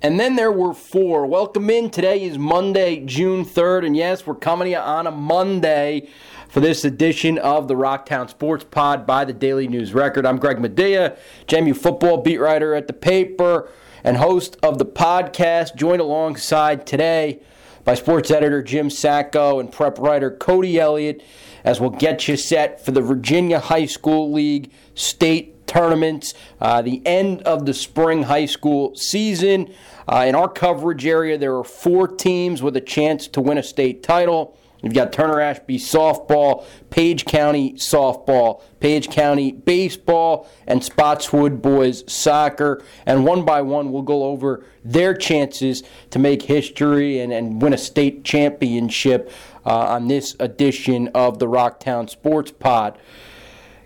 And then there were four. Welcome in. Today is Monday, June 3rd. And yes, we're coming to you on a Monday for this edition of the Rocktown Sports Pod by the Daily News Record. I'm Greg Madia, JMU football beat writer at the paper and host of the podcast, joined alongside today by sports editor Jim Sacco and prep writer Cody Elliott as we'll get you set for the Virginia High School League state tournaments, uh, the end of the spring high school season. Uh, in our coverage area, there are four teams with a chance to win a state title. You've got Turner Ashby softball, Page County softball, Page County baseball, and Spotswood boys soccer. And one by one, we'll go over their chances to make history and, and win a state championship uh, on this edition of the Rocktown Sports Pod.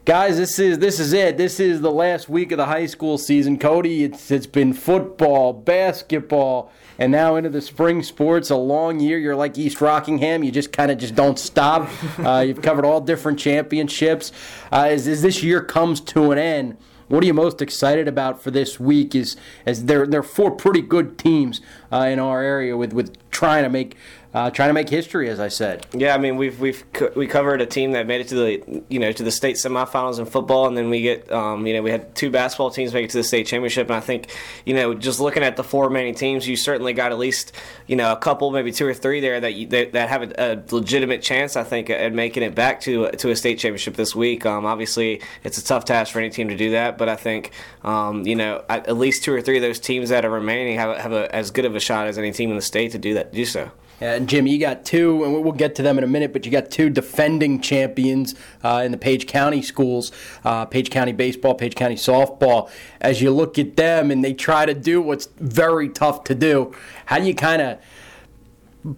Guys, this is this is it. This is the last week of the high school season. Cody, it's it's been football, basketball, and now into the spring sports. A long year. You're like East Rockingham. You just kind of just don't stop. Uh, you've covered all different championships. Uh, as, as this year comes to an end, what are you most excited about for this week? Is as there there are four pretty good teams uh, in our area with with trying to make uh, trying to make history, as I said. Yeah, I mean we've we've co- we covered a team that made it to the you know to the state semifinals in football, and then we get um, you know we had two basketball teams make it to the state championship, and I think you know just looking at the four remaining teams, you certainly got at least you know a couple, maybe two or three there that you, that, that have a, a, legitimate chance, I think, at making it back to to a state championship this week. Um, obviously, it's a tough task for any team to do that, but I think um, you know at, at, least two or three of those teams that are remaining have have a, as good of a shot as any team in the state to do that do so. And Jim, you got two, and we'll get to them in a minute, but you got two defending champions uh, in the Page County schools, uh, Page County baseball, Page County softball. As you look at them and they try to do what's very tough to do, how do you kind of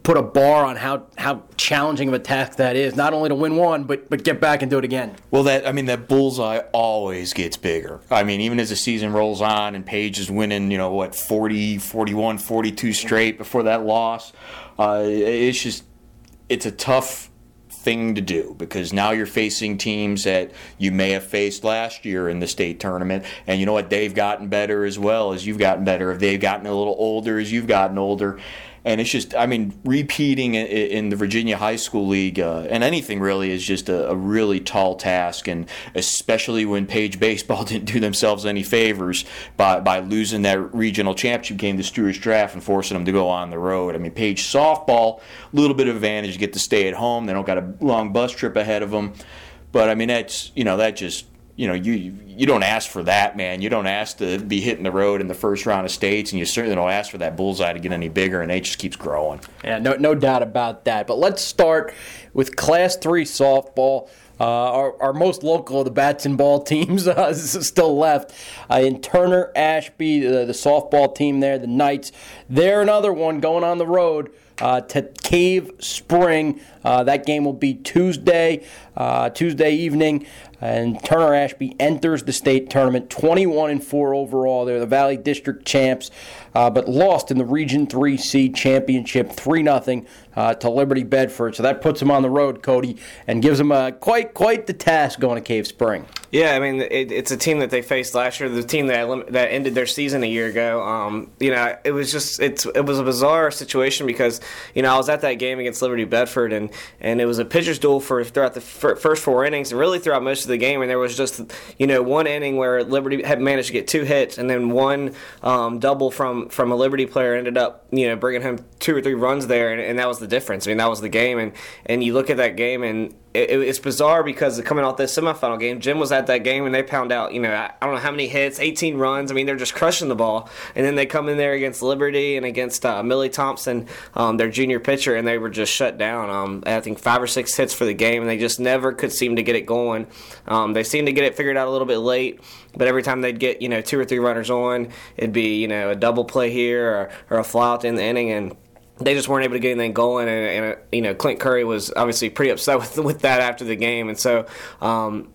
put a bar on how, how challenging of a task that is, not only to win one, but but get back and do it again. Well, that I mean, that bullseye always gets bigger. I mean, even as the season rolls on and Page is winning, you know, what, 40, 41, 42 straight before that loss, uh, it's just, it's a tough thing to do because now you're facing teams that you may have faced last year in the state tournament and you know what they've gotten better as well as you've gotten better if they've gotten a little older as you've gotten older and it's just I mean repeating in the Virginia High School League uh, and anything really is just a, a, really tall task, and especially when Page baseball didn't do themselves any favors by by losing that regional championship game to Stuarts Draft and forcing them to go on the road. I mean Page softball, a little bit of advantage get to stay at home. They don't got a long bus trip ahead of them, but I mean that's you know that just you know, you you don't ask for that, man. You don't ask to be hitting the road in the first round of states, and you certainly don't ask for that bullseye to get any bigger, and it just keeps growing. Yeah, no, no doubt about that. But let's start with Class Three softball. Uh, our, our, most local of the bats and ball teams uh, still left uh, in Turner Ashby, the, the, softball team there, the Knights. They're another one going on the road uh, to Cave Spring. Uh, that game will be Tuesday, uh, Tuesday evening and Turner Ashby enters the state tournament 21 and 4 overall. They're the Valley District champs, uh, but lost in the Region 3C championship 3 0 uh, to Liberty Bedford. So that puts them on the road, Cody, and gives them a, quite quite the task going to Cave Spring. Yeah, I mean it, it's a team that they faced last year, the team that that ended their season a year ago. Um, you know, it was just it's it was a bizarre situation because you know I was at that game against Liberty Bedford and and it was a pitcher's duel for throughout the first four innings and really throughout most of the game, and there was just you know one inning where Liberty had managed to get two hits, and then one um, double from from a Liberty player ended up you know bringing him two or three runs there, and, and that was the difference. I mean, that was the game, and and you look at that game, and it, it's bizarre because coming off this semifinal game, Jim was at that game and they pound out, you know, I don't know how many hits, 18 runs. I mean, they're just crushing the ball. And then they come in there against Liberty and against uh, Millie Thompson, um, their junior pitcher, and they were just shut down. Um, I think five or six hits for the game, and they just never could seem to get it going. Um, they seemed to get it figured out a little bit late, but every time they'd get, you know, two or three runners on, it'd be, you know, a double play here or, or a fly out in the inning. And they just weren't able to get anything going, and, and, you know Clint Curry was obviously pretty upset with with that after the game, and so um,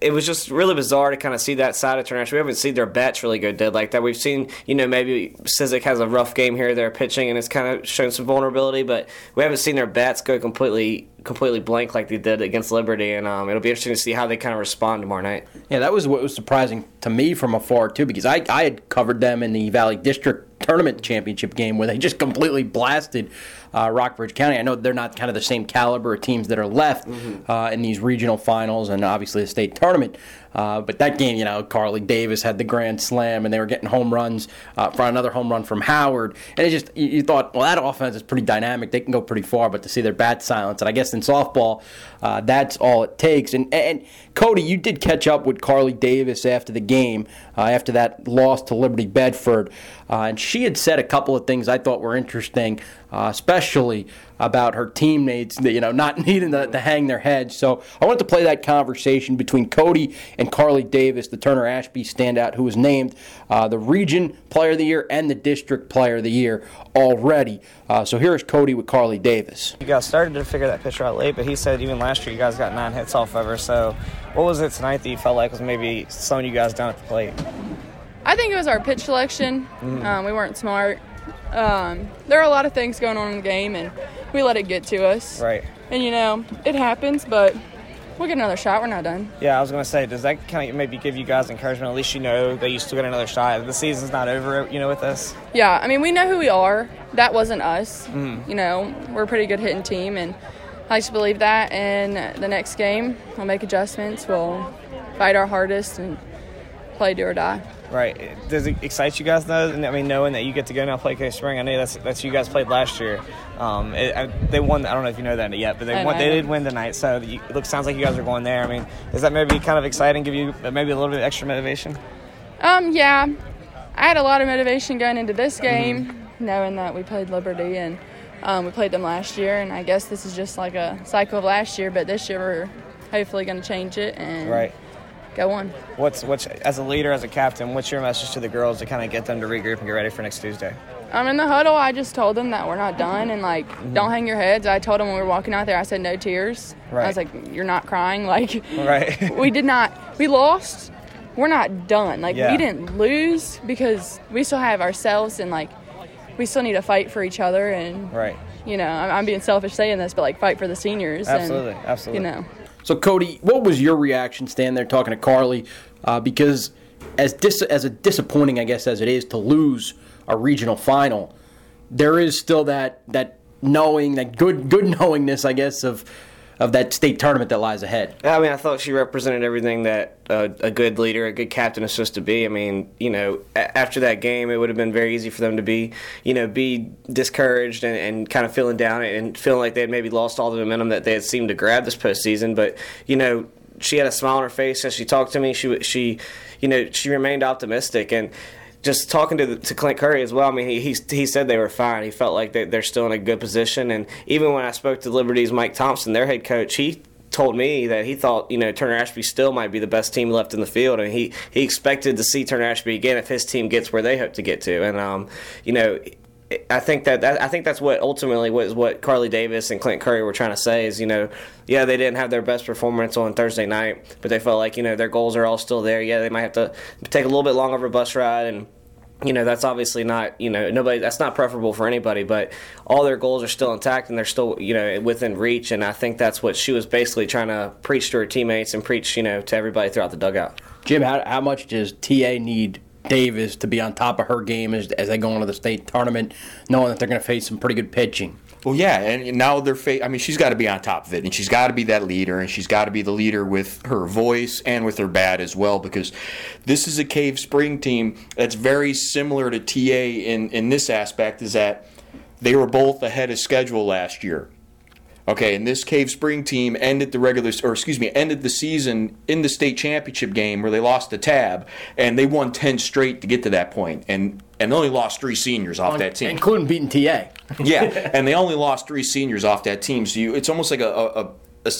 it was just really bizarre to kind of see that side of Turner. We haven't seen their bats really go dead like that. We've seen, you know, maybe Sizik has a rough game here, they're pitching, and it's kind of shown some vulnerability, but we haven't seen their bats go completely completely blank like they did against Liberty, and um, it'll be interesting to see how they kind of respond tomorrow night. Yeah, that was what was surprising to me from afar too, because I, I had covered them in the Valley District tournament championship game where they just completely blasted uh, Rockbridge County. I know they're not kind of the same caliber of teams that are left mm-hmm. uh, in these regional finals and obviously the state tournament. Uh, but that game, you know, Carly Davis had the grand slam, and they were getting home runs uh, for another home run from Howard, and it just you, you, thought, well, that offense is pretty dynamic. They can go pretty far, but to see their bat silence, and I guess in softball, uh, that's all it takes. And and Cody, you did catch up with Carly Davis after the game, uh, after that loss to Liberty Bedford, uh, and she had said a couple of things I thought were interesting, uh, especially about her teammates, you know, not needing to, to, hang their heads. So I wanted to play that conversation between Cody and Carly Davis, the Turner Ashby standout, who was named uh, the Region Player of the Year and the District Player of the Year already. Uh, so here's Cody with Carly Davis. You guys started to figure that pitcher out late, but he said even last year you guys got nine hits off of her. So what was it tonight that you felt like was maybe slowing you guys down at the plate? I think it was our pitch selection. Mm. Um, we weren't smart. Um, there are a lot of things going on in the game, and we let it get to us. Right. And you know, it happens, but we'll get another shot. We're not done. Yeah, I was gonna say, does that kind of maybe give you guys encouragement? At least you know that you still get another shot. The season's not over, you know, with us. Yeah, I mean, we know who we are. That wasn't us. Mm. You know, we're a pretty good hitting team, and I just believe that. And the next game, we'll make adjustments. We'll fight our hardest and play do or die. Right. Does it excite you guys though? I mean, knowing that you get to go now play Cave Spring. I know that's that's you guys played last year. Um, it, I, they won. I don't know if you know that yet, but they won, they did win tonight. So you, it looks sounds like you guys are going there. I mean, is that maybe kind of exciting? Give you maybe a little bit extra motivation? Um, yeah. I had a lot of motivation going into this mm-hmm. game, mm-hmm. knowing that we played Liberty and um, we played them last year, and I guess this is just like a cycle of last year. But this year we're hopefully going to change it and right go on. What's what's as a leader, as a captain, what's your message to the girls to kind of get them to regroup and get ready for next Tuesday? I'm um, in the huddle, I just told them that we're not done and like mm-hmm. don't hang your heads. I told them when we were walking out there, I said no tears. Right. I was like, you're not crying. Like, right. we did not. We lost. We're not done. Like yeah. we didn't lose because we still have ourselves and like we still need to fight for each other and right. You know, I'm, I'm being selfish saying this, but like fight for the seniors. Absolutely, and, absolutely. You know. So, Cody, what was your reaction standing there talking to Carly? Uh, because as dis- as a disappointing, I guess, as it is to lose a regional final, there is still that that knowing, that good good knowingness, I guess, of of that state tournament that lies ahead. I mean, I thought she represented everything that uh, a good leader, a good captain is supposed to be. I mean, you know, after that game, it would have been very easy for them to be, you know, be discouraged and, and kind of feeling down and feeling like they had maybe lost all the momentum that they had seemed to grab this postseason. But you know, she had a smile on her face as she talked to me. She she, you know, she remained optimistic and just talking to the, to Clint Curry as well. I mean, he, he, he said they were fine. He felt like they, they're still in a good position. And even when I spoke to Liberty's Mike Thompson, their head coach, he told me that he thought you know Turner Ashby still might be the best team left in the field, and he he expected to see Turner Ashby again if his team gets where they hope to get to. And um, you know, I think that, that, I think that's what ultimately was what Carly Davis and Clint Curry were trying to say is you know yeah they didn't have their best performance on Thursday night but they felt like you know their goals are all still there yeah they might have to take a little bit longer of a bus ride and you know that's obviously not you know nobody that's not preferable for anybody but all their goals are still intact and they're still you know within reach and I think that's what she was basically trying to preach to her teammates and preach you know to everybody throughout the dugout. Jim, how, how much does TA need Davis to be on top of her game as, as they go into the state tournament, knowing that they're going to face some pretty good pitching. Well, yeah, and now they're. Fa- I mean, she's got to be on top of it, and she's got to be that leader, and she's got to be the leader with her voice and with her bat as well, because this is a Cave Spring team that's very similar to TA in in this aspect. Is that they were both ahead of schedule last year. Okay, and this Cave Spring team ended the regular, or excuse me, ended the season in the state championship game where they lost the Tabb, and they won ten straight to get to that point, and and only lost three seniors off that team, including beating TA. yeah, and they only lost three seniors off that team. So you, it's almost like a, a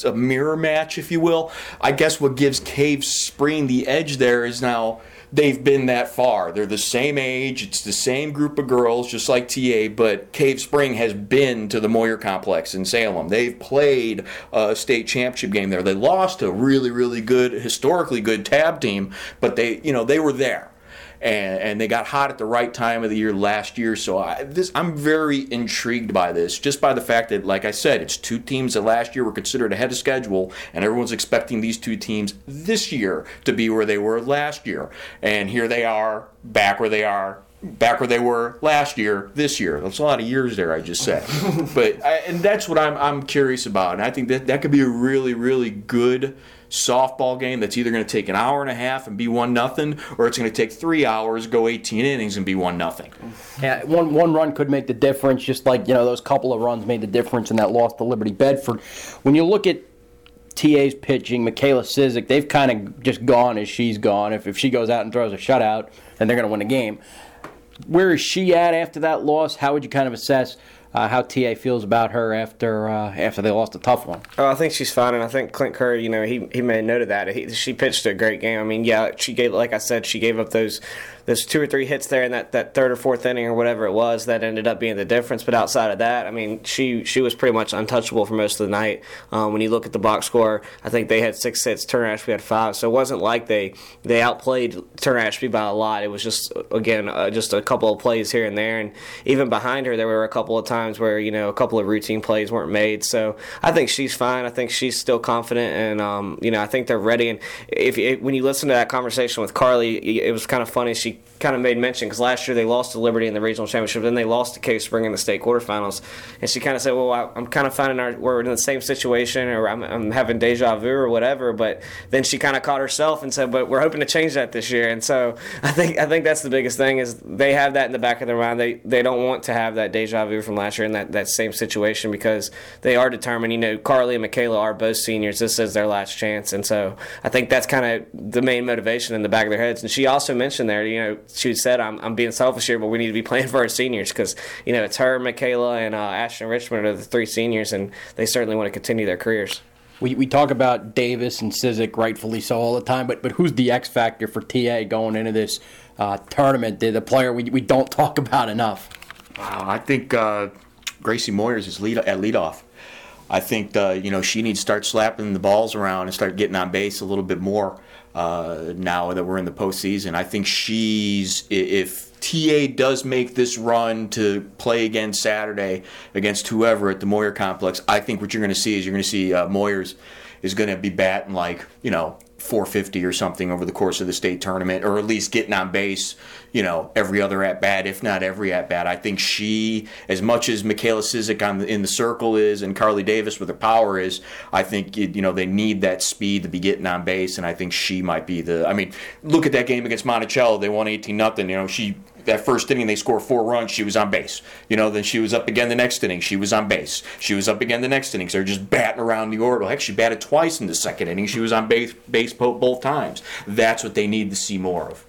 a, mirror match, if you will. I guess what gives Cave Spring the edge there is now they've been that far. They're the same age, it's the same group of girls, just like TA, but Cave Spring has been to the Moyer Complex in Salem. They've played a state championship game there. They lost a really, really good, historically good Tabb team, but they, you know, they were there and, and they got hot at the right time of the year last year. So I, this, I'm very intrigued by this, just by the fact that, like I said, it's two teams that last year were considered ahead of schedule, and everyone's expecting these two teams this year to be where they were last year. And here they are, back where they are back where they were last year, this year. That's a lot of years there, I just said. but I, and that's what I'm I'm curious about, and I think that that could be a really really good softball game that's either going to take an hour and a half and be one nothing, or it's going to take three hours, go 18 innings, and be one nothing. Yeah, one one run could make the difference, just like you know those couple of runs made the difference in that loss to Liberty Bedford. When you look at TA's pitching, Michaela Sizik, they've kind of just gone as she's gone. If, if she goes out and throws a shutout, then they're going to win the game. Where is she at after that loss? How would you kind of assess uh, how TA feels about her after uh, after they lost a tough one. Oh, I think she's fine, and I think Clint Curry, you know, he he made note of that. He, she pitched a great game. I mean, yeah, she gave, like I said, she gave up those those two or three hits there in that, that third or fourth inning or whatever it was that ended up being the difference. But outside of that, I mean, she she was pretty much untouchable for most of the night. Um, when you look at the box score, I think they had six hits, Turner Ashby had five, so it wasn't like they they outplayed Turner Ashby by a lot. It was just again uh, just a couple of plays here and there, and even behind her, there were a couple of times where you know a couple of routine plays weren't made. So I think she's fine. I think she's still confident, and um, you know I think they're ready. And if, if when you listen to that conversation with Carly, it was kind of funny. She kind of made mention because last year they lost to Liberty in the regional championship, then they lost to Cave Spring in the state quarterfinals, and she kind of said, "Well, I, am kind of finding our, we're in the same situation, or I'm, I'm having deja vu or whatever." But then she kind of caught herself and said, "But we're hoping to change that this year." And so I think I think that's the biggest thing is they have that in the back of their mind. They they don't want to have that deja vu from last year in that, that same situation because they are determined. You know, Carly and Michaela are both seniors. This is their last chance, and so I think that's kind of the main motivation in the back of their heads. And she also mentioned there, you know, she said, "I'm, I'm being selfish here, but we need to be playing for our seniors because you know it's her, Michaela, and uh, Ashton Richmond are the three seniors, and they certainly want to continue their careers." We, we talk about Davis and Sizik, rightfully so, all the time, but but who's the X factor for TA going into this uh, tournament? The, the player we, we don't talk about enough. Wow, I think uh, Gracie Moyers is lead at leadoff. I think uh, you know she needs to start slapping the balls around and start getting on base a little bit more uh, now that we're in the postseason. I think she's if TA does make this run to play again Saturday against whoever at the Moyer Complex, I think what you're going to see is you're going to see uh, Moyers is going to be batting like you know 450 or something over the course of the state tournament, or at least getting on base, you know, every other at bat, if not every at bat. I think she, as much as Michaela Sizik on the, in the circle is and Carly Davis with her power is, I think you know they need that speed to be getting on base, and I think she might be the. I mean, look at that game against Monticello; they won 18 nothing. You know, she that first inning they score four runs, she was on base. You know, then she was up again the next inning, she was on base. She was up again the next inning. So they're just batting around the order. Heck, she batted twice in the second inning. She was on base, base both times. That's what they need to see more of.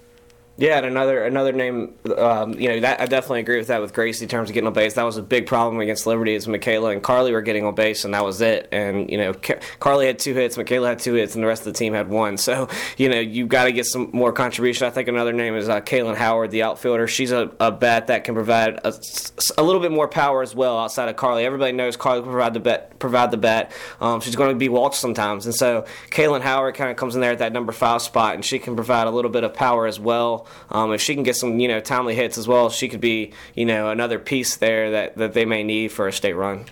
Yeah, and another another name, um, you know, that I definitely agree with that with Gracie in terms of getting on base. That was a big problem against Liberty is Michaela and Carly were getting on base, and that was it. And you know, Carly had two hits, Michaela had two hits, and the rest of the team had one. So you know, you've got to get some more contribution. I think another name is uh, Kaylin Howard, the outfielder. She's a, a bat that can provide a, a, little bit more power as well outside of Carly. Everybody knows Carly can provide the bat. Provide the bat. Um, she's going to be walked sometimes, and so Kaylin Howard kind of comes in there at that number five spot, and she can provide a little bit of power as well. Um, if she can get some, you know, timely hits as well, she could be, you know, another piece there that, that they may need for a state run.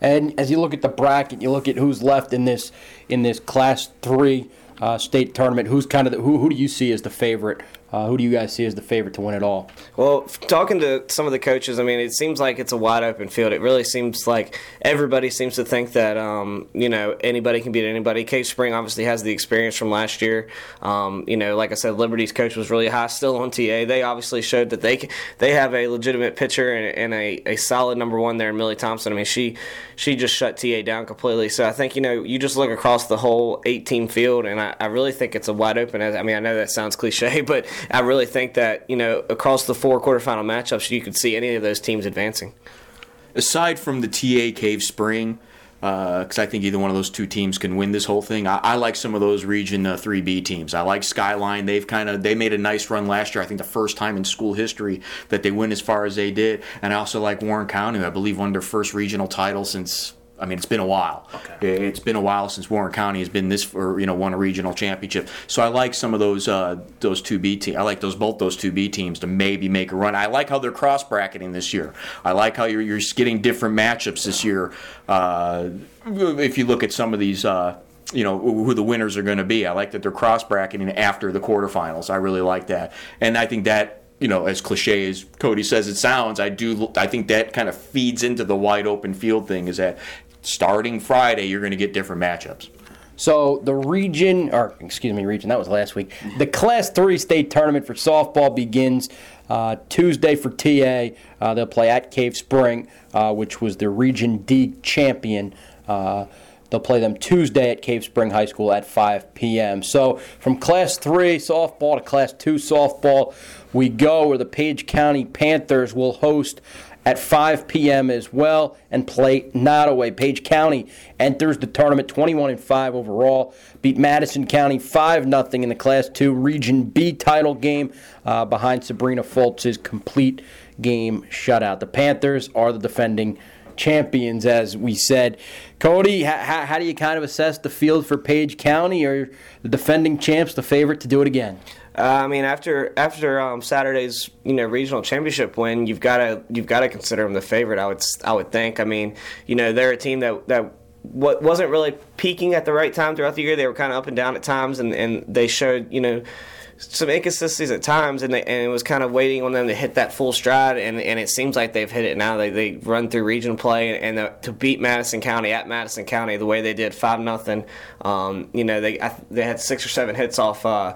And as you look at the bracket, you look at who's left in this in this Class Three uh, state tournament. Who's kind of the, who? Who do you see as the favorite uh, who do you guys see as the favorite to win it all? Well, talking to some of the coaches, I mean, it seems like it's a wide open field. It really seems like everybody seems to think that um, you know anybody can beat anybody. Cave Spring obviously has the experience from last year. Um, you know, like I said, Liberty's coach was really high still on TA. They obviously showed that they they have a legitimate pitcher and, and a, a solid number one there in Millie Thompson. I mean, she she just shut TA down completely. So I think you know you just look across the whole 18 field, and I, I really think it's a wide open. I mean, I know that sounds cliche, but I really think that you know across the four quarterfinal matchups, you could see any of those teams advancing. Aside from the TA Cave Spring, because uh, I think either one of those two teams can win this whole thing. I, I like some of those Region uh, 3B teams. I like Skyline. They've kind of they made a nice run last year. I think the first time in school history that they went as far as they did. And I also like Warren County. I believe won their first regional title since I mean, it's been a while. Okay. It's been a while since Warren County has been this for you know won a regional championship. So I like some of those uh, those two B teams. I like those both those two B teams to maybe make a run. I like how they're cross bracketing this year. I like how you're you're getting different matchups this year. Uh, if you look at some of these. Uh, you know who the winners are going to be. I like that they're cross bracketing after the quarterfinals. I really like that, and I think that you know, as cliche as Cody says it sounds, I do. I think that kind of feeds into the wide open field thing. Is that starting Friday, you're going to get different matchups. So the region, or excuse me, region, that was last week. The Class 3 state tournament for softball begins uh, Tuesday for TA. Uh, they'll play at Cave Spring, uh, which was the Region D champion. Uh, they'll play them Tuesday at Cave Spring High School at 5 p.m. So from Class 3 softball to Class 2 softball, we go where the Page County Panthers will host at 5 p.m. as well and play Nottoway. Page County enters the tournament 21 and 5 overall. Beat Madison County 5 0 in the Class 2 Region B title game uh, behind Sabrina Fultz's complete game shutout. The Panthers are the defending champions, as we said. Cody, how, how do you kind of assess the field for Page County? Or the defending champs the favorite to do it again? Uh, I mean, after after um, Saturday's you know regional championship win, you've got to you've got to consider them the favorite. I would I would think. I mean, you know, they're a team that that what wasn't really peaking at the right time throughout the year. They were kind of up and down at times, and, and they showed you know some inconsistencies at times, and, they, and it was kind of waiting on them to hit that full stride. And, and it seems like they've hit it now. They, they run through regional play, and, and the, to beat Madison County at Madison County the way they did five nothing. Um, you know they I, they had six or seven hits off. Uh,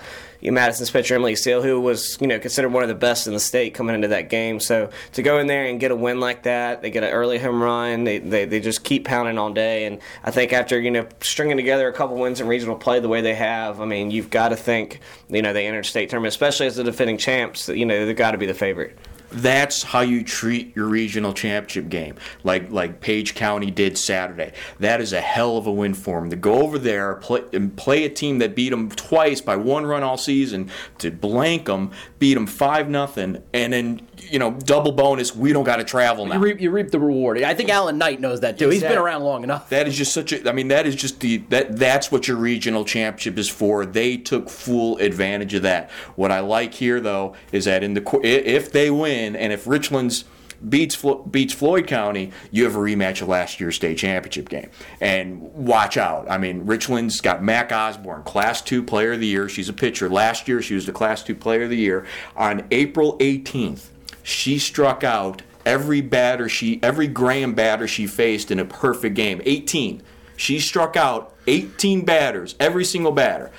Madison's pitcher Emily Steele, who was you know considered one of the best in the state coming into that game. So to go in there and get a win like that, they get an early home run. They, they, they just keep pounding all day. And I think after you know stringing together a couple wins in regional play the way they have, I mean you've got to think you know they entered state tournament, especially as the defending champs. You know they've got to be the favorite that's how you treat your regional championship game, like like Page County did Saturday. That is a hell of a win for them to go over there play, and play a team that beat them twice by one run all season to blank them, beat them five nothing, and then you know double bonus. We don't got to travel now. You reap, you reap, the reward. I think Alan Knight knows that too. He's been around long enough. That is just such a. I mean, that is just the that that's what your regional championship is for. They took full advantage of that. What I like here though is that in the if they win and if Richlands beats beats Floyd County, you have a rematch of last year's state championship game. And watch out. I mean, Richlands got Mac Osborne, Class 2 Player of the Year. She's a pitcher. Last year, she was the Class 2 Player of the Year. On April 18th, she struck out every batter she, every Graham batter she faced in a perfect game. 18. She struck out 18 batters, every single batter.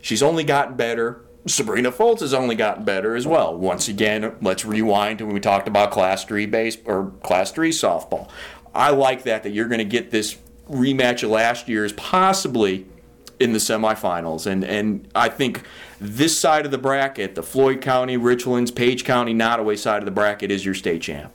She's only gotten better Sabrina Fultz has only gotten better as well. Once again, let's rewind to when we talked about Class 3 base or Class 3 softball. I like that that you're going to get this rematch of last year's possibly in the semifinals. And and I think this side of the bracket, the Floyd County, Richlands, Page County, Nottoway side of the bracket is your state champ.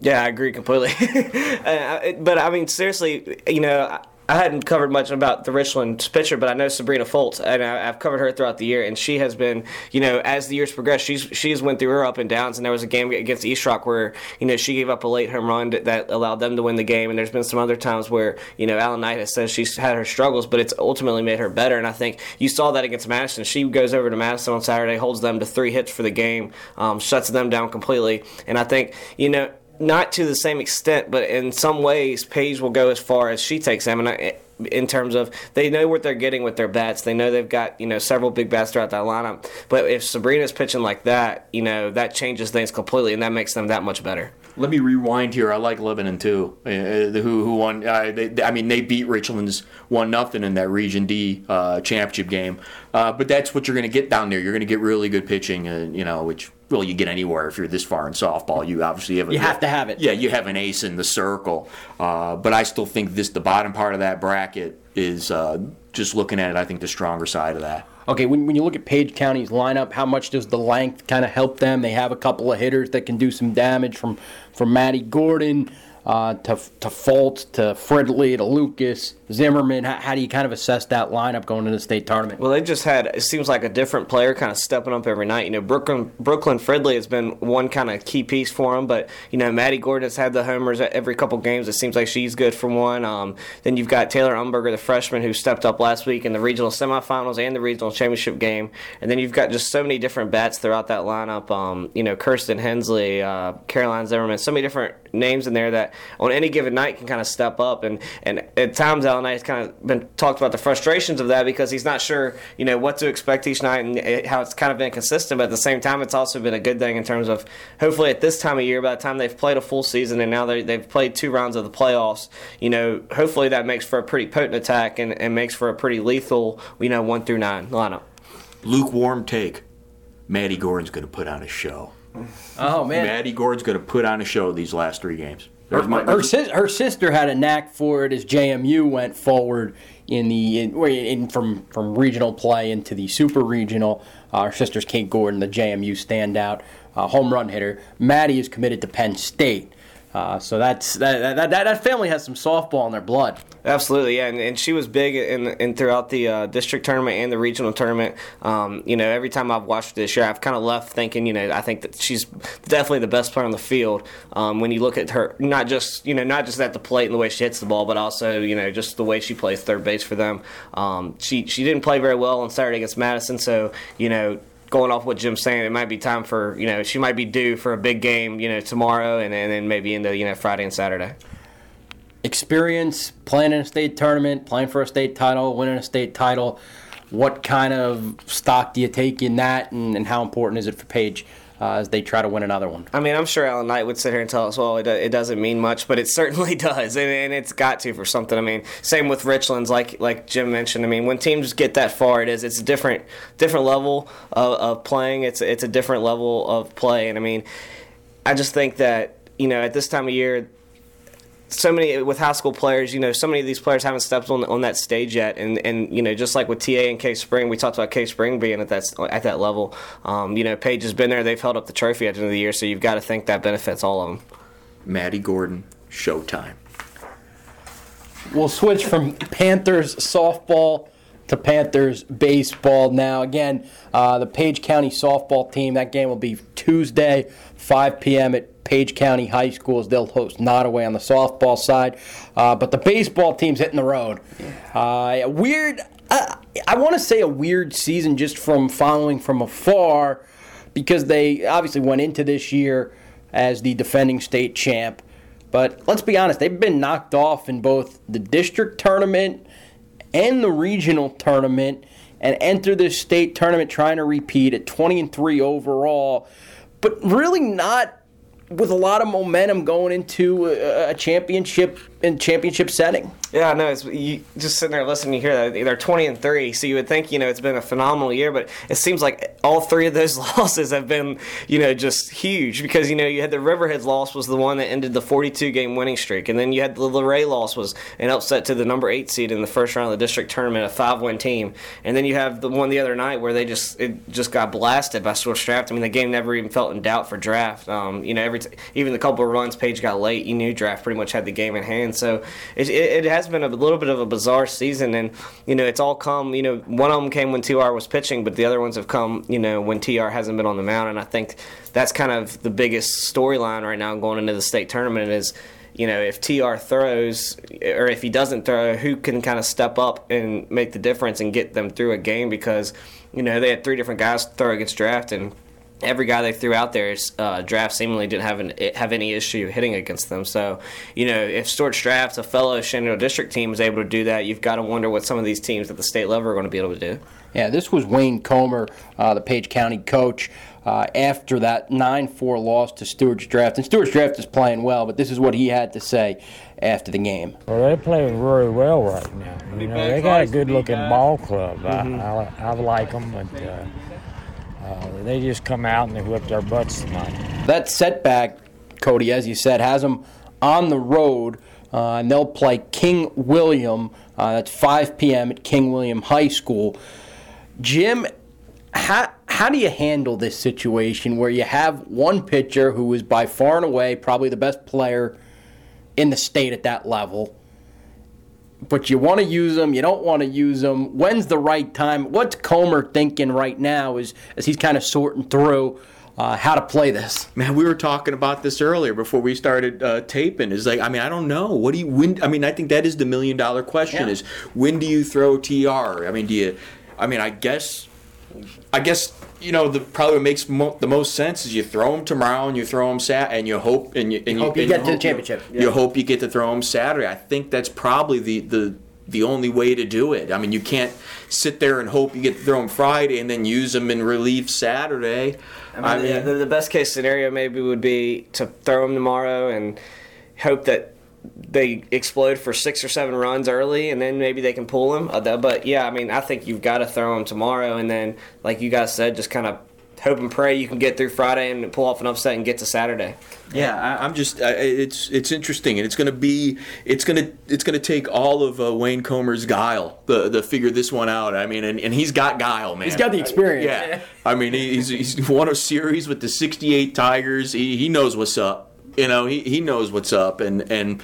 Yeah, I agree completely. uh, but I mean, seriously, you know, I hadn't covered much about the Richland pitcher, but I know Sabrina Fultz, and I, have covered her throughout the year, and she has been, you know, as the years progressed, she's she has went through her up and downs, and there was a game against East Rock where, you know, she gave up a late home run that allowed them to win the game, and there's been some other times where, you know, Alan Knight has said she's had her struggles, but it's ultimately made her better, and I think you saw that against Madison. She goes over to Madison on Saturday, holds them to three hits for the game, um, shuts them down completely, and I think, you know, not to the same extent, but in some ways, Page will go as far as she takes them, and I, in terms of they know what they're getting with their bats. They know they've got you know several big bats throughout that lineup. But if Sabrina's pitching like that, you know that changes things completely, and that makes them that much better. Let me rewind here. I like Lebanon too. Uh, who who won? Uh, they, I mean, they beat Richlands one nothing in that Region D uh, championship game. Uh, but that's what you're going to get down there. You're going to get really good pitching, uh, you know, which well, you get anywhere if you're this far in softball. You obviously have a, you have to have it. Yeah, you have an ace in the circle. Uh, but I still think this the bottom part of that bracket is uh, just looking at it. I think the stronger side of that. Okay, when, when you look at Page County's lineup, how much does the length kind of help them? They have a couple of hitters that can do some damage from from Maddie Gordon uh, to to Fultz to Fridley to Lucas Zimmerman. How, how, do you kind of assess that lineup going into the state tournament? Well, they just had it seems like a different player kind of stepping up every night. You know, Brooklyn Brooklyn Fridley has been one kind of key piece for them, but you know, Maddie Gordon has had the homers every couple games. It seems like she's good for one. Um, then you've got Taylor Umberger, the freshman, who stepped up last week in the regional semifinals and the regional championship game. And then you've got just so many different bats throughout that lineup. Um, you know, Kirsten Hensley, uh, Caroline Zimmerman, so many different names in there that on any given night can kind of step up. And, and at times, Alan Knight has kind of been talked about the frustrations of that because he's not sure, you know, what to expect each night and it, how it's kind of been consistent. But at the same time, it's also been a good thing in terms of hopefully at this time of year, by the time they've played a full season and now they've played two rounds of the playoffs, you know, hopefully that makes for a pretty potent attack and, and makes for a pretty lethal, you know, one through nine lineup. Lukewarm take. Maddie Gordon's going to put on a show. Oh man, Maddie Gordon's going to put on a show these last three games. Her, her, her, sister had a knack for it as JMU went forward in the in, in, from from regional play into the super regional. Uh, her sister's Kate Gordon, the JMU standout uh, home run hitter. Maddie is committed to Penn State. Uh, so that's that, that, that family has some softball in their blood. Absolutely, yeah, and, and she was big in, in throughout the uh, district tournament and the regional tournament. Um, you know, every time I've watched this year, I've kind of left thinking, you know, I think that she's definitely the best player on the field. Um, when you look at her, not just you know, not just at the plate and the way she hits the ball, but also you know, just the way she plays third base for them. Um, she she didn't play very well on Saturday against Madison, so you know going off what Jim's saying, it might be time for you know she might be due for a big game you know tomorrow and, and then maybe into you know Friday and Saturday. Experience playing in a state tournament, playing for a state title, winning a state title. What kind of stock do you take in that, and, and how important is it for Page? Uh, as they try to win another one. I mean, I'm sure Alan Knight would sit here and tell us, well, it, it doesn't mean much, but it certainly does, and, and, it's got to for something. I mean, same with Richlands, like like Jim mentioned. I mean, when teams get that far, it is it's a different different level of, of playing. It's it's a different level of play, and I mean, I just think that you know at this time of year so many with high school players, you know, so many of these players haven't stepped on on that stage yet, and and you know, just like with TA and Cave Spring, we talked about Cave Spring being at that at that level. Um, you know, Page has been there; they've held up the trophy at the end of the year, so you've got to think that benefits all of them. Maddie Gordon, Showtime. We'll switch from Panthers softball to Panthers baseball now. Again, uh, the Page County softball team. That game will be Tuesday, 5 p.m. at Page County High Schools. They'll host Nottoway on the softball side. Uh, but the baseball team's hitting the road. Uh, weird, uh, I want to say a weird season just from following from afar because they obviously went into this year as the defending state champ. But let's be honest, they've been knocked off in both the district tournament and the regional tournament and enter this state tournament trying to repeat at 20 and 3 overall, but really not with a lot of momentum going into a championship in championship setting. Yeah, no, it's you just sitting there listening. You hear that they're twenty and three, so you would think you know it's been a phenomenal year, but it seems like all three of those losses have been you know just huge because you know you had the Riverheads loss was the one that ended the forty-two game winning streak, and then you had the Luray loss was an upset to the number eight seed in the first round of the district tournament, a five-win team, and then you have the one the other night where they just it just got blasted by Stuart Draft. I mean, the game never even felt in doubt for Draft. Um, you know, every t- even the couple of runs Page got late, you knew Draft pretty much had the game in hand. So it, it, it, has been a little bit of a bizarre season, and you know it's all come. You know, one of them came when TR was pitching, but the other ones have come. You know, when TR hasn't been on the mound, and I think that's kind of the biggest storyline right now going into the state tournament is. You know, if TR throws or if he doesn't throw, who can kind of step up and make the difference and get them through a game? Because you know they had three different guys throw against draft, and every guy they threw out there, uh, draft seemingly didn't have an, have any issue hitting against them. So, you know, if Stuarts Draft, a fellow Shenandoah District team, is able to do that, you've got to wonder what some of these teams at the state level are going to be able to do. Yeah, this was Wayne Comer, uh, the Page County coach. Uh, after that 9 4 loss to Stuarts Draft. And Stuarts Draft is playing well, but this is what he had to say after the game. Well, they're playing very well right now. You know, they got a good looking ball club. Mm-hmm. I, I, I like them, but. Uh, they just come out and they whipped our butts tonight. That setback, Cody, as you said, has them on the road, uh, and they'll play King William. Uh, that's 5 p.m. at King William High School. Jim, how, how do you handle this situation where you have one pitcher who is by far and away probably the best player in the state at that level? But you want to use them, you don't want to use them. When's the right time? What's Comer thinking right now as, as he's kind of sorting through uh, how to play this? Man, we were talking about this earlier before we started uh, taping. Is like, I mean, I don't know. What do you? When? I mean, I think that is the million dollar question: yeah. is when do you throw TR? I mean, do you? I mean, I guess I guess you know the probably what makes mo- the most sense is you throw them tomorrow and you throw them sat and you hope and you and hope you get to the championship. You hope you get to throw them Saturday. I think that's probably the the the only way to do it. I mean, you can't sit there and hope you get to throw them Friday and then use them in relief Saturday. I mean, the, the best case scenario maybe would be to throw them tomorrow and hope that they explode for six or seven runs early, and then maybe they can pull them. Uh, But yeah, I mean, I think you've got to throw them tomorrow, and then, like you guys said, just kind of hope and pray you can get through Friday and pull off an upset and get to Saturday. Yeah, I, I'm just I, it's it's interesting, and it's gonna be it's gonna it's gonna take all of uh, Wayne Comer's guile to, to figure this one out. I mean, and, and he's got guile, man. He's got the experience. Yeah, I mean, he's he's won a series with the '68 Tigers. He, he knows what's up. You know, he, he knows what's up, and and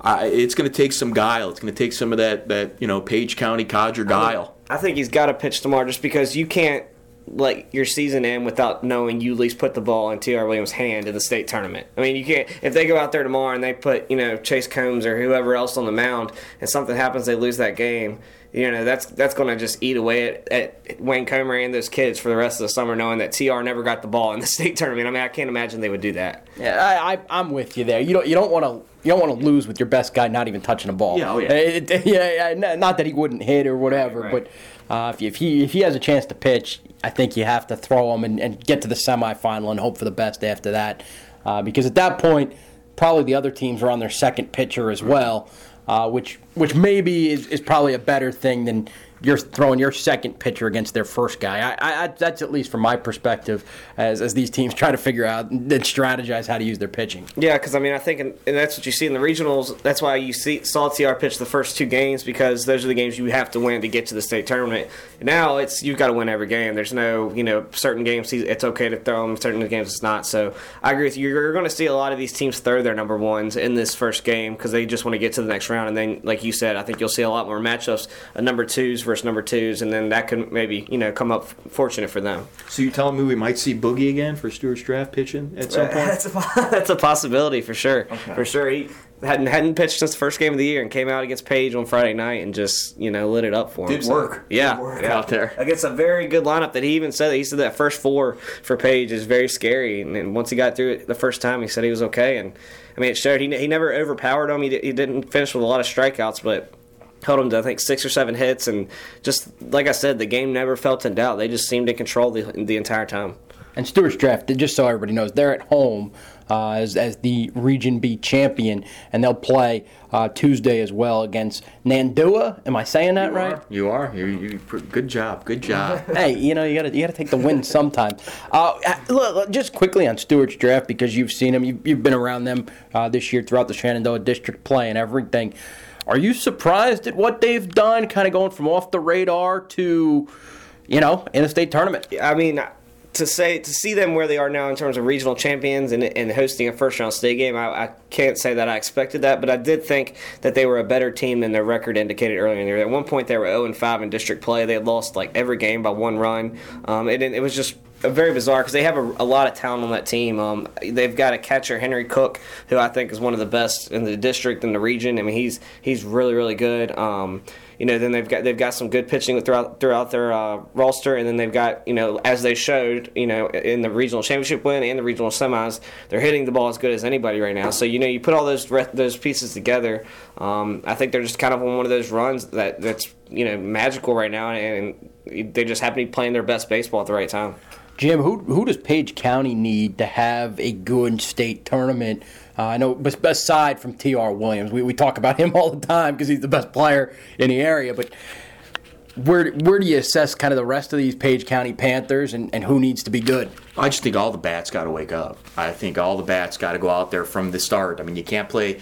I, it's going to take some guile. It's going to take some of that that you know Page County codger guile. I think he's got to pitch tomorrow just because you can't let your season end without knowing you at least put the ball in T.R. Williams' hand in the state tournament. I mean, you can't if they go out there tomorrow and they put you know Chase Combs or whoever else on the mound and something happens, they lose that game. You know that's that's going to just eat away at, at Wayne Comer and those kids for the rest of the summer, knowing that T.R. never got the ball in the state tournament. I mean, I can't imagine they would do that. Yeah, I, I, I'm with you there. You don't you don't want to you don't want to lose with your best guy not even touching a ball. Yeah, oh, yeah. It- it- yeah, yeah, Not that he wouldn't hit or whatever, Right, right. but uh, if, if he if he has a chance to pitch, I think you have to throw him and, and get to the semifinal and hope for the best after that, uh, because at that point, probably the other teams are on their second pitcher as well, uh, which which maybe is, is probably a better thing than you're throwing your second pitcher against their first guy. I, I, that's at least from my perspective, as, as these teams try to figure out and strategize how to use their pitching. Yeah, because I mean, I think, and that's what you see in the regionals. That's why you see saw TR pitch the first two games because those are the games you have to win to get to the state tournament. Now it's you've got to win every game. There's no, you know, certain games it's okay to throw them, certain games it's not. So I agree with you. You're going to see a lot of these teams throw their number ones in this first game because they just want to get to the next round. And then, like you said, I think you'll see a lot more matchups of number twos versus number twos, and then that could maybe you know come up fortunate for them. So you telling me we might see Boogie again for Stuarts Draft pitching at some point? That's a, that's a possibility for sure. For sure, he hadn't hadn't pitched since the first game of the year and came out against Page on Friday night and just you know lit it up for him. Did work. Yeah, Did work yeah. out there. against a very good lineup that he even said. He said that first four for Page is very scary, and, and once he got through it the first time, he said he was okay. And I mean, it showed. He he never overpowered him. He, he didn't finish with a lot of strikeouts, but. Held them to I think six or seven hits, and just like I said, the game never felt in doubt. They just seemed in control the, the entire time. And Stuarts Draft, just so everybody knows, they're at home uh, as, as the Region B champion, and they'll play uh, Tuesday as well against Nandua. Am I saying that right? You are. You, you, good job. Good job. hey, you know you got to you got to take the win sometimes. Uh, look, look, just quickly on Stuarts Draft because you've seen them, you've, you've been around them uh, this year throughout the Shenandoah district play and everything. Are you surprised at what they've done? Kind of going from off the radar to, you know, in a state tournament. I mean, to say to see them where they are now in terms of regional champions and, and hosting a first round state game, I, I can't say that I expected that, but I did think that they were a better team than their record indicated earlier in the year. At one point, they were 0 and 5 in district play. They had lost like every game by one run. Um, it was just very bizarre because they have a, a lot of talent on that team. Um, they've got a catcher Henry Cook, who I think is one of the best in the district in the region. I mean, he's he's really really good. Um, you know, then they've got they've got some good pitching throughout throughout their uh, roster, and then they've got you know as they showed you know in the regional championship win and the regional semis, they're hitting the ball as good as anybody right now. So you know you put all those those pieces together. Um, I think they're just kind of on one of those runs that that's you know magical right now, and, and they just happen to be playing their best baseball at the right time. Jim, who who does Page County need to have a good state tournament? Uh, I know, aside from T.R. Williams, we, we talk about him all the time because he's the best player in the area. But where where do you assess kind of the rest of these Page County Panthers and, and who needs to be good? I just think all the bats got to wake up. I think all the bats got to go out there from the start. I mean, you can't play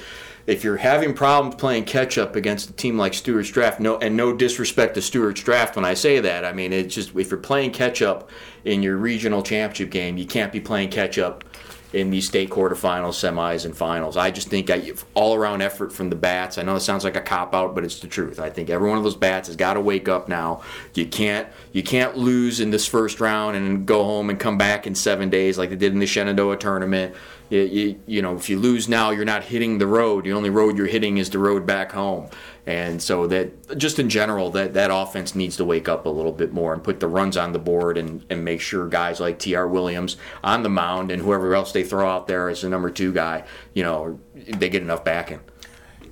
if you're having problems playing catch up against a team like Stuarts Draft. No, and no disrespect to Stuarts Draft when I say that. I mean, it's just if you're playing catch up in your regional championship game, you can't be playing catch up in these state quarterfinals, semis, and finals. I just think I, all around effort from the bats. I know it sounds like a cop out, but it's the truth. I think every one of those bats has got to wake up now. You can't you can't lose in this first round and go home and come back in seven days like they did in the Shenandoah tournament. You, you, you know, if you lose now, you're not hitting the road. The only road you're hitting is the road back home. And so that, just in general, that, that offense needs to wake up a little bit more and put the runs on the board and, and make sure guys like T.R. Williams on the mound and whoever else they throw out there as the number two guy, you know, they get enough backing.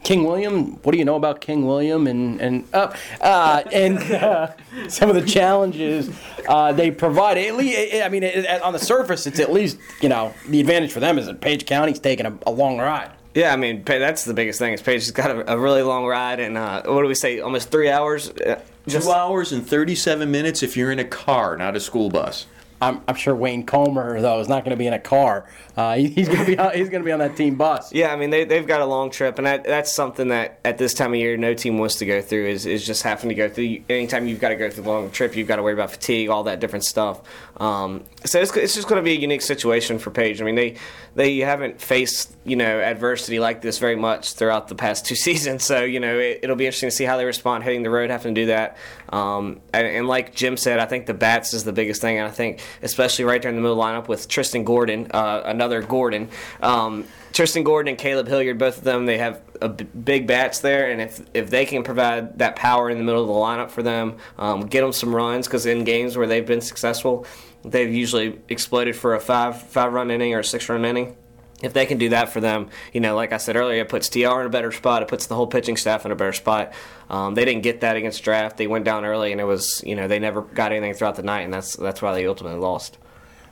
King William, what do you know about King William and and uh, uh, and uh, some of the challenges uh, they provide? At least, I mean, it, on the surface, it's at least you know the advantage for them is that Page County's taking a, a long ride. Yeah, I mean that's the biggest thing. Is Page has got a, a really long ride, and uh, what do we say? Almost three hours. Uh, just, Two hours and thirty-seven minutes if you're in a car, not a school bus. I'm, I'm sure Wayne Comer though is not going to be in a car. Uh, he, he's going to be on, he's going to be on that team bus. Yeah, I mean they they've got a long trip, and that, that's something that at this time of year no team wants to go through is, is just having to go through. Anytime you've got to go through a long trip, you've got to worry about fatigue, all that different stuff. Um, so it's, it's just going to be a unique situation for Page. I mean they they haven't faced you know adversity like this very much throughout the past two seasons. So you know it, will be interesting to see how they respond hitting the road, having to do that. Um, and, and, like Jim said, I think the bats is the biggest thing, and I think especially right there in the middle lineup with Tristan Gordon, uh, another Gordon. Um, Tristan Gordon and Caleb Hilliard, both of them, they have b- big bats there, and if if they can provide that power in the middle of the lineup for them, um, get them some runs because in games where they've been successful, they've usually exploded for a five five run inning or a six run inning if they can do that for them, you know, like I said earlier, it puts TR in a better spot. It puts the whole pitching staff in a better spot. Um, they didn't get that against draft. They went down early, and it was, you know, they never got anything throughout the night, and that's that's why they ultimately lost.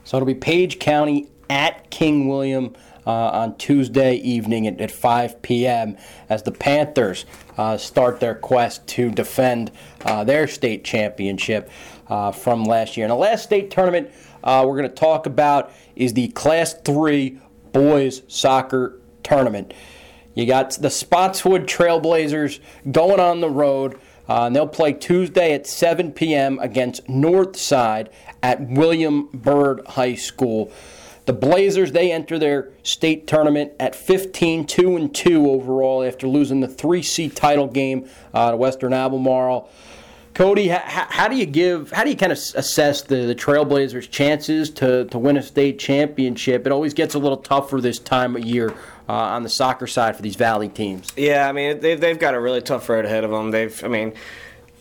So it'll be Page County at King William uh, on Tuesday evening at, at, 5 p.m. as the Panthers uh, start their quest to defend uh, their state championship uh, from last year. And the last state tournament uh, we're going to talk about is the Class 3 boys soccer tournament. You got the Spotswood Trailblazers going on the road. Uh, and they'll play Tuesday at 7 p.m. against Northside at William Byrd High School. The Blazers they enter their state tournament at 15 2 and 2 overall after losing the 3C title game uh, to Western Albemarle. Cody, how, how, do you give? How do you kind of assess the, the Trailblazers' chances to, to win a state championship? It always gets a little tougher this time of year uh, on the soccer side for these Valley teams. Yeah, I mean they've they've got a really tough road ahead of them. They've, I mean,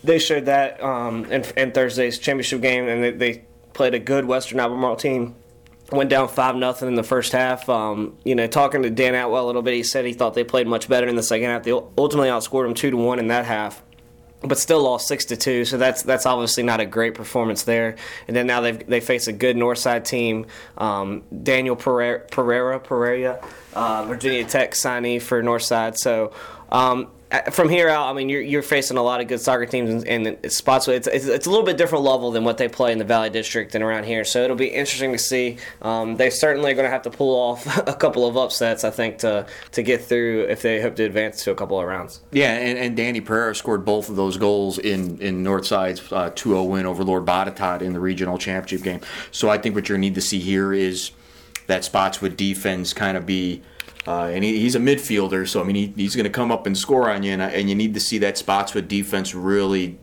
they showed that um, in, in, Thursday's championship game, and they, they played a good Western Albemarle team went down five nothing in the first half. Um, you know, talking to Dan Atwell a little bit, he said he thought they played much better in the second half. They ultimately outscored them two to one in that half but still lost six to two. So that's that's obviously not a great performance there. And then now they they face a good Northside team. Um, Daniel Pereira Pereira, Pereira uh, Virginia Tech signee for Northside. So um, from here out, I mean, you're, you're facing a lot of good soccer teams and, and spots. It's, it's, it's, a little bit different level than what they play in the Valley District and around here. So it'll be interesting to see. Um, they certainly are going to have to pull off a couple of upsets, I think, to to get through if they hope to advance to a couple of rounds. Yeah, and, and Danny Pereira scored both of those goals in in Northside's uh, 2-0 win over Lord Botetourt in the regional championship game. So I think what you need to see here is that Spotswood defense kind of be – uh, and he, he's a midfielder, so I mean he, he's going to come up and score on you, and, and you need to see that Spotswood defense really.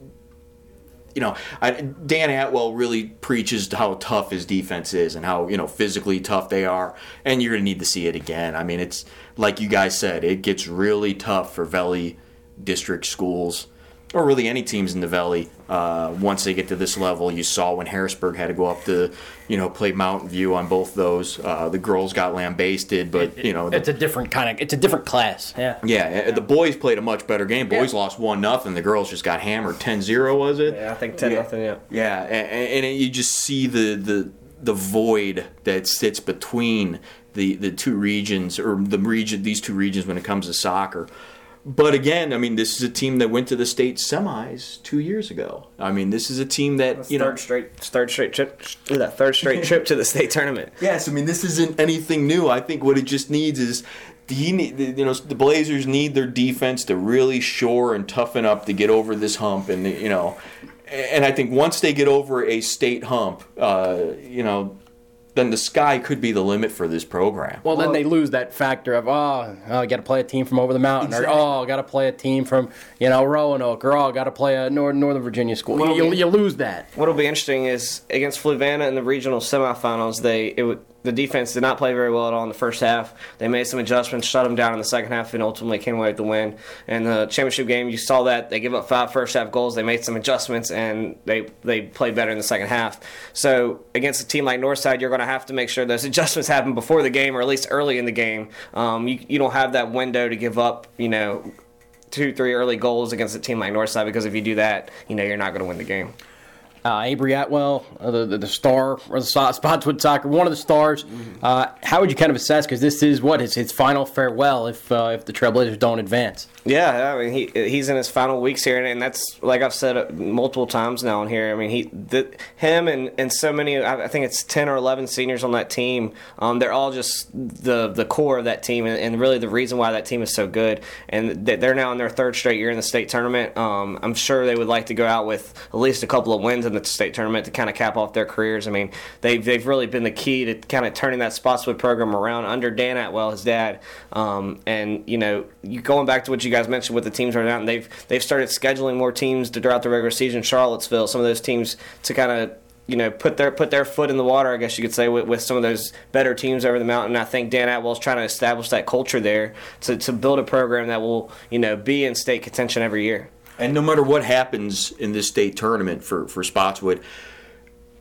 You know, I, Dan Atwell really preaches how tough his defense is and how you know physically tough they are, and you're going to need to see it again. I mean, it's like you guys said, it gets really tough for Valley district schools or really any teams in the Valley, uh, once they get to this level. You saw when Harrisonburg had to go up to, you know, play Mountain View on both those. Uh, the girls got lambasted, but you know, the, it's a different kind of, it's a different class. Yeah. Yeah, the boys played a much better game. Boys yeah. lost one nothing. The girls just got hammered 10-0, was it? Yeah, I think ten nothing. Yeah. Yeah, and, and you just see the the the void that sits between the the two regions or the region these two regions when it comes to soccer. But again, I mean, this is a team that went to the state semis two years ago. I mean, this is a team that That's you know third straight third straight trip that third straight trip to the state tournament. Yes, I mean this isn't anything new. I think what it just needs is he need, you know the Blazers need their defense to really shore and toughen up to get over this hump, and you know, and I think once they get over a state hump, uh, you know, then the sky could be the limit for this program. Well, well then they lose that factor of oh, oh I got to play a team from over the mountain, exactly. or oh, I got to play a team from you know Roanoke, or oh, I got to play a Northern Northern Virginia school. Well, you, you, lose that. What'll be interesting is against Fluvanna in the regional semifinals, they it would the defense did not play very well at all in the first half. They made some adjustments, shut them down in the second half, and ultimately came away with the win. And the championship game, you saw that they give up five first half goals. They made some adjustments, and they they played better in the second half. So against a team like Northside, you're going to have to make sure those adjustments happen before the game, or at least early in the game. Um, you you don't have that window to give up, you know, two three early goals against a team like Northside because if you do that, you know you're not going to win the game uh, Avery Atwell, uh, the, the, the star or the Spotswood Soccer, one of the stars. Mm-hmm. Uh, how would you kind of assess? Because this is what his his final farewell if uh, if the Trailblazers don't advance. Yeah, I mean he he's in his final weeks here, and that's like I've said multiple times now in here. I mean he the, him and, and so many I think it's ten or eleven seniors on that team. Um, they're all just the the core of that team, and, and, really the reason why that team is so good. And they're now in their third straight year in the state tournament. Um, I'm sure they would like to go out with at least a couple of wins in the state tournament to kind of cap off their careers. I mean they've they've really been the key to kind of turning that Spotswood program around under Dan Atwell, his dad. Um, and you know you going back to what you guys mentioned with the teams right now, and they've they've started scheduling more teams throughout the regular season. Charlottesville, some of those teams to kind of you know put their put their foot in the water, I guess you could say, with, with some of those better teams over the mountain. I think Dan Atwell's trying to establish that culture there to to build a program that will you know be in state contention every year. And no matter what happens in this state tournament for for Spotswood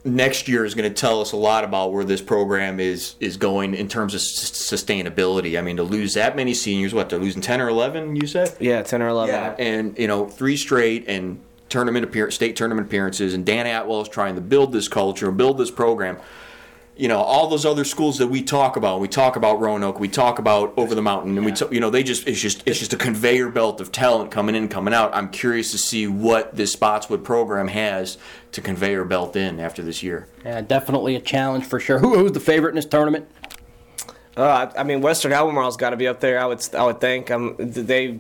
next year is going to tell us a lot about where this program is is going in terms of sustainability. I mean, to lose that many seniors, what they're losing ten or eleven, you said? Yeah, ten or eleven. Yeah, and you know, three straight and tournament appearance, state tournament appearances, and Dan Atwell is trying to build this culture, and build this program you know all those other schools that we talk about we talk about roanoke we talk about over the mountain and we talk, you know they just it's just it's just a conveyor belt of talent coming in coming out i'm curious to see what this spotswood program has to conveyor belt in after this year yeah definitely a challenge for sure Who, who's the favorite in this tournament uh, I mean, Western Albemarle's got to be up there. I would, I would think. Um, they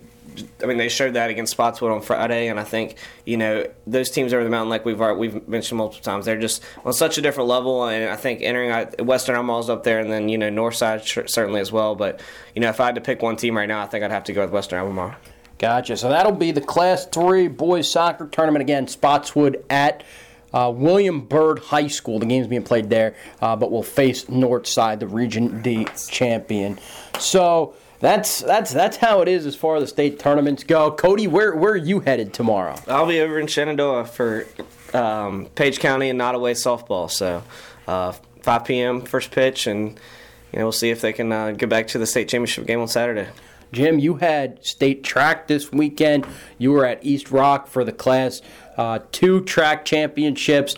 I mean, they showed that against Spotswood on Friday, and I think you know those teams over the mountain, like we've we've mentioned multiple times, they're just on such a different level. And I think entering Western Albemarle's up there, and then you know Northside certainly as well. But you know, if I had to pick one team right now, I think I'd have to go with Western Albemarle. Gotcha. So that'll be the Class Three boys soccer tournament again, Spotswood at. Uh, William Byrd High School. The game's being played there, uh, but we'll face Northside, the Region D champion. So that's that's that's how it is as far as the state tournaments go. Cody, where where are you headed tomorrow? I'll be over in Shenandoah for um, Page County and Nottoway softball. So uh, 5 p.m. first pitch, and you know we'll see if they can uh, get back to the state championship game on Saturday. Jim, you had state track this weekend. You were at East Rock for the Class uh, Two track championships.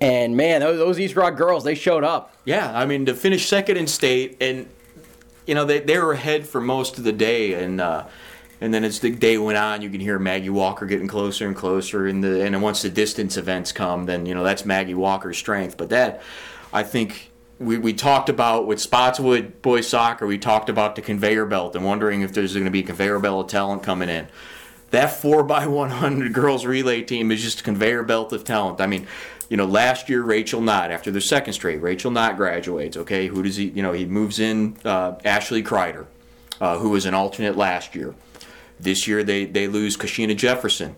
And man, those, those East Rock girls, they showed up. Yeah, I mean, to finish second in state, and you know, they, they were ahead for most of the day, and uh, and then as the day went on, you can hear Maggie Walker getting closer and closer, and the and once the distance events come, then you know that's Maggie Walker's strength. But that, I think. We, we talked about with Spotswood boys soccer, we talked about the conveyor belt and wondering if there's going to be a conveyor belt of talent coming in that 4x100 girls relay team is just a conveyor belt of talent. I mean, you know, last year Rachel Knott, after the second straight, Rachel Knott graduates. Okay, who does he? You know, he moves in uh, Ashley Kreider, uh, who was an alternate last year. This year they they lose Kashina Jefferson.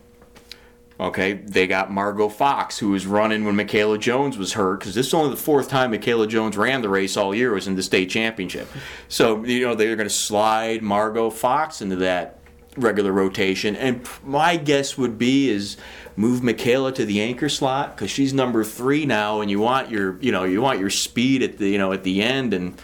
Okay, they got Margot Fox, who was running when Michaela Jones was hurt, because this is only the fourth time Michaela Jones ran the race all year, was in the state championship. So, you know, they're going to slide Margot Fox into that regular rotation. And my guess would be is move Michaela to the anchor slot because she's number three now, and you want your you know you want your speed at the you know at the end and.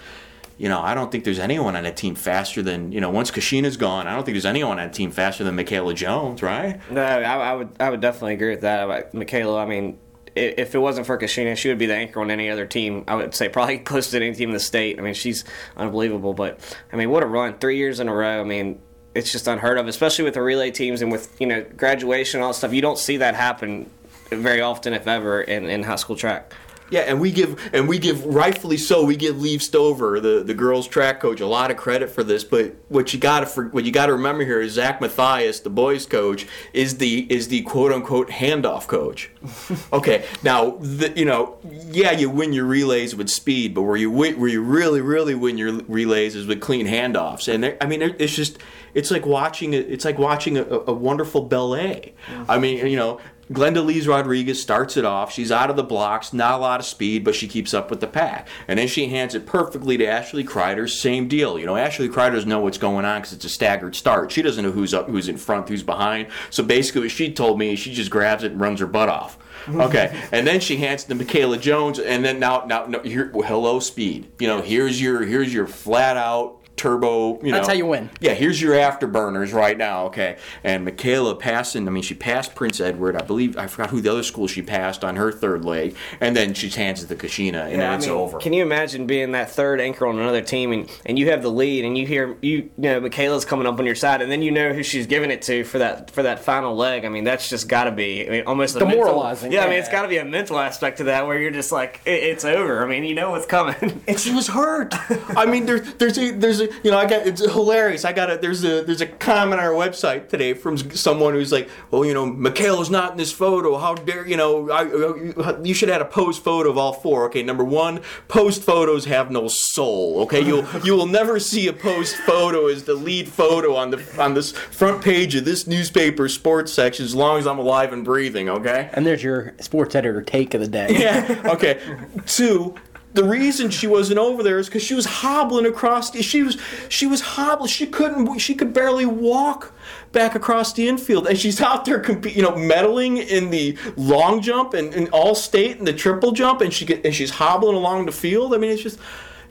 You know, I don't think there's anyone on a team faster than you know. Once Kashina's gone, I don't think there's anyone on a team faster than Michaela Jones, right? No, I, I would I would definitely agree with that Michaela. I mean, if it wasn't for Kashina, she would be the anchor on any other team. I would say probably close to any team in the state. I mean, she's unbelievable. But I mean, what a run! Three years in a row. I mean, it's just unheard of, especially with the relay teams and with you know graduation and all that stuff. You don't see that happen very often, if ever, in, in high school track. Yeah, and we give and we give rightfully so. We give Liev Stover, the, the girls track coach, a lot of credit for this. But what you got to what you got to remember here is Zach Matthias, the boys coach, is the is the quote unquote handoff coach. okay, now the, you know, yeah, you win your relays with speed, but where you where you really really win your relays is with clean handoffs. And I mean, it's just it's like watching a, it's like watching a, a wonderful ballet. Mm-hmm. I mean, you know, Glenda Lees Rodriguez starts it off. She's out of the blocks, not a lot of speed, but she keeps up with the pack. And then she hands it perfectly to Ashley Kreider. Same deal. You know, Ashley Kreider doesn't know what's going on because it's a staggered start. She doesn't know who's up, who's in front, who's behind. So basically, what she told me is she just grabs it and runs her butt off. Okay, and then she hands it to Michaela Jones, and then now, now, no, here, hello, speed. You know, here's your, here's your flat out turbo. You know, That's how you win. Yeah, here's your afterburners right now. Okay, and Michaela passing. I mean, she passed Prince Edward. I believe I forgot who the other school she passed on her third leg, and then she hands it to Kashina, and Yeah, then I it's mean, over. Can you imagine being that third anchor on another team and, and you have the lead and you hear you, you know Michaela's coming up on your side and then you know who she's giving it to for that for that final leg. I mean that's just got to be I mean almost a mental- Demoralizing, yeah, I mean it's got to be a mental aspect to that where you're just like it, it's over. I mean you know what's coming. and she was hurt. I mean, there, there's a, there's a, you know, I got it's hilarious. I got a, there's a, there's a comment on our website today from someone who's like, well, you know, Michaela's not in this photo. How dare, you know, I, you should have had a post photo of all four. Okay, number one, post photos have no soul. Okay, you'll, you will never see a post photo as the lead photo on the, on this front page of this newspaper sports section as long as I'm alive and breathing. Okay. And there's your sports editor take of the day. Yeah. Okay. Two. The reason she wasn't over there is because she was hobbling across. The, she was she was hobbling. She couldn't. She could barely walk back across the infield, and she's out there, compete, you know, medaling in the long jump and, and all state and the triple jump, and she get, and she's hobbling along the field. I mean, it's just,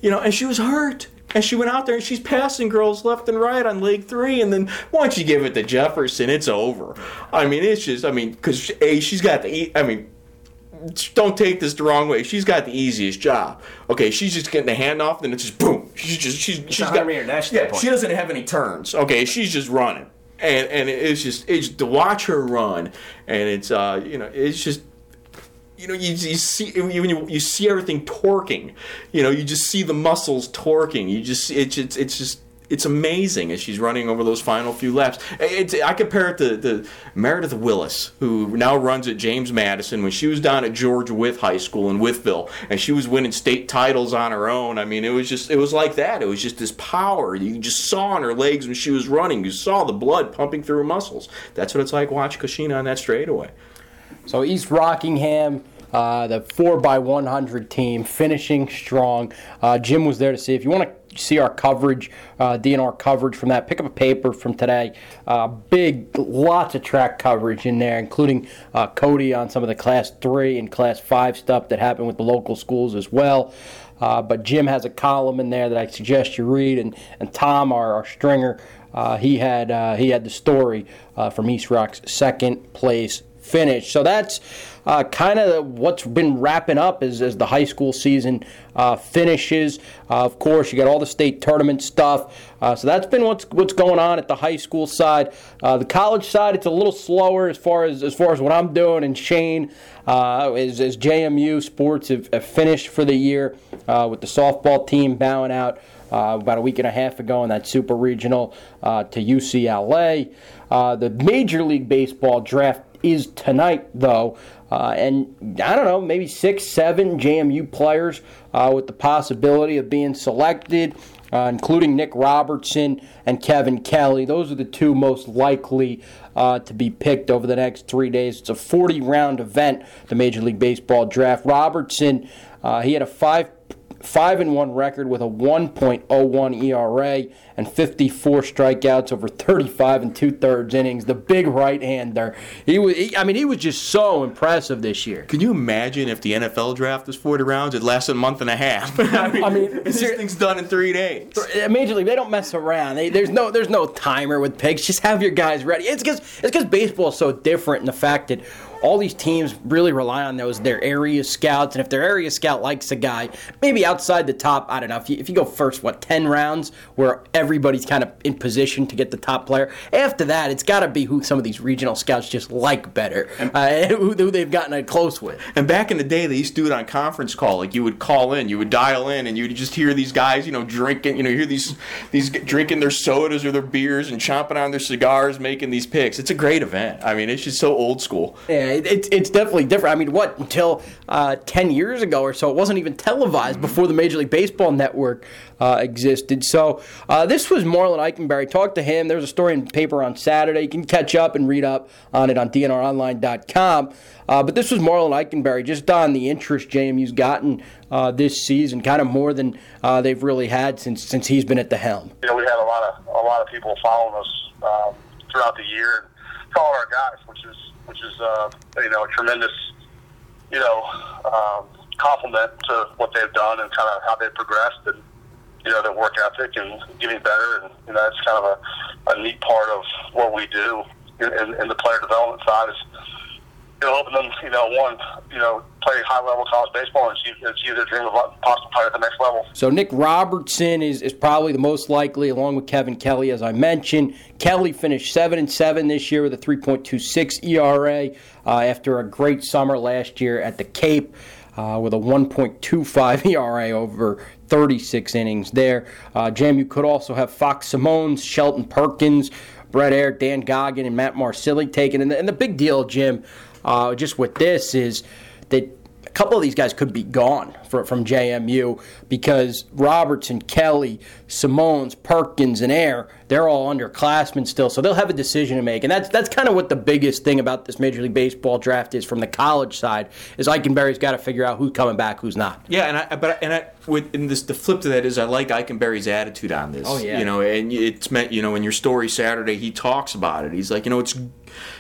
you know, and she was hurt. And she went out there and she's passing girls left and right on leg three. And then once you give it to Jefferson, it's over. I mean, it's just, I mean, because A, she's got the, I mean, don't take this the wrong way. She's got the easiest job. Okay, she's just getting the handoff, then it's just boom. She's just she's she's a got 100 meter dash Yeah, she doesn't have any turns. Okay, she's just running, and and it's just it's to watch her run, and it's uh you know it's just. You know, you, you see when you, you see everything torquing. You know, you just see the muscles torquing. You just it's it's, it's just it's amazing as she's running over those final few laps. It's, I compare it to, to Meredith Willis, who now runs at James Madison. When she was down at George Wythe High School in Wytheville, and she was winning state titles on her own. I mean, it was just it was like that. It was just this power you just saw on her legs when she was running. You saw the blood pumping through her muscles. That's what it's like watch Kashina on that straightaway. So East Rockingham, uh, the four x one hundred team, finishing strong. Uh, Jim was there to see. If you want to see our coverage, uh, DNR coverage from that, pick up a paper from today. Uh, big, lots of track coverage in there, including uh, Cody on some of the Class Three and Class Five stuff that happened with the local schools as well. But Jim has a column in there that I suggest you read, and, and Tom, our, our stringer, he had he had the story from East Rock's second place finish. So that's uh, kind of what's been wrapping up as, as the high school season uh, finishes. Uh, of course, you got all the state tournament stuff. Uh, so that's been what's what's going on at the high school side. Uh, the college side, it's a little slower as far as as far as what I'm doing. And Shane, uh, as, as JMU sports have, have finished for the year with the softball team bowing out. Uh, about a week and a half ago in that super regional uh, to UCLA. Uh, the Major League Baseball draft is tonight, though. Uh, and I don't know, maybe six, seven JMU players uh, with the possibility of being selected, uh, including Nick Robertson and Kevin Kelly. Those are the two most likely uh, to be picked over the next three days. It's a 40 round event, the Major League Baseball draft. Robertson, uh, he had a five five and one record with a 1.01 ERA and 54 strikeouts over 35 and two thirds innings. The big right hander. He was. He, I mean, he was just so impressive this year. Can you imagine if the NFL draft was 40 rounds? It lasted a month and a half. I mean, I mean, this thing's done in three days. Uh, Major League, they don't mess around. They, there's no there's no timer with picks. Just have your guys ready. It's because it's because baseball is so different in the fact that all these teams really rely on those their area scouts, and if their area scout likes a guy, maybe outside the top, I don't know. If you, if you go first, what ten rounds, where everybody's kind of in position to get the top player. After that, it's got to be who some of these regional scouts just like better, uh, who, who they've gotten it close with. And back in the day, they used to do it on conference call. Like you would call in, you would dial in, and you would just hear these guys, you know, drinking. You know, hear these these drinking their sodas or their beers and chomping on their cigars, making these picks. It's a great event. I mean, it's just so old school. Yeah, it's it's definitely different. I mean, what until uh, ten years ago or so, it wasn't even televised mm-hmm. before the Major League Baseball network uh, existed. So uh, this was Marlin Ikenberry. Talk to him. There's a story in paper on Saturday. You can catch up and read up on it on DNROnline.com. Uh, but this was Marlin Ikenberry, just on the interest JMU's gotten uh, this season, kind of more than uh, they've really had since since he's been at the helm. You know, we had a lot of a lot of people following us um, throughout the year, and following our guys, which is which is uh, you know a tremendous you know um, compliment to what they've done and kind of how they've progressed and you know their work ethic and getting better, and you know that's kind of a, a neat part of what we do in, in, the player development side is you know, helping them, you know, one, you know, play high level college baseball and achieve, achieve their dream of possibly playing at the next level. So Nick Robertson is, is probably the most likely, along with Kevin Kelly, as I mentioned. Kelly finished seven and seven this year with a 3.26 ERA uh, after a great summer last year at the Cape. Uh, with a 1.25 ERA over 36 innings there. Uh, Jam, you could also have Fox Semones, Shelton Perkins, Brett Air, Dan Goggin, and Matt Marsilli taken. And the, and the big deal, Jim, uh, just with this is that couple of these guys could be gone for, from JMU because Robertson, Kelly, Semones, Perkins, and Air, they're all underclassmen still, so they'll have a decision to make. And that's that's kind of what the biggest thing about this Major League Baseball draft is from the college side is Ikenberry's got to figure out who's coming back, who's not. Yeah, and I, but and I, with and this the flip to that is I like Ikenberry's attitude on this. Oh yeah, you know, and it's meant you know in your story Saturday he talks about it. He's like, you know, it's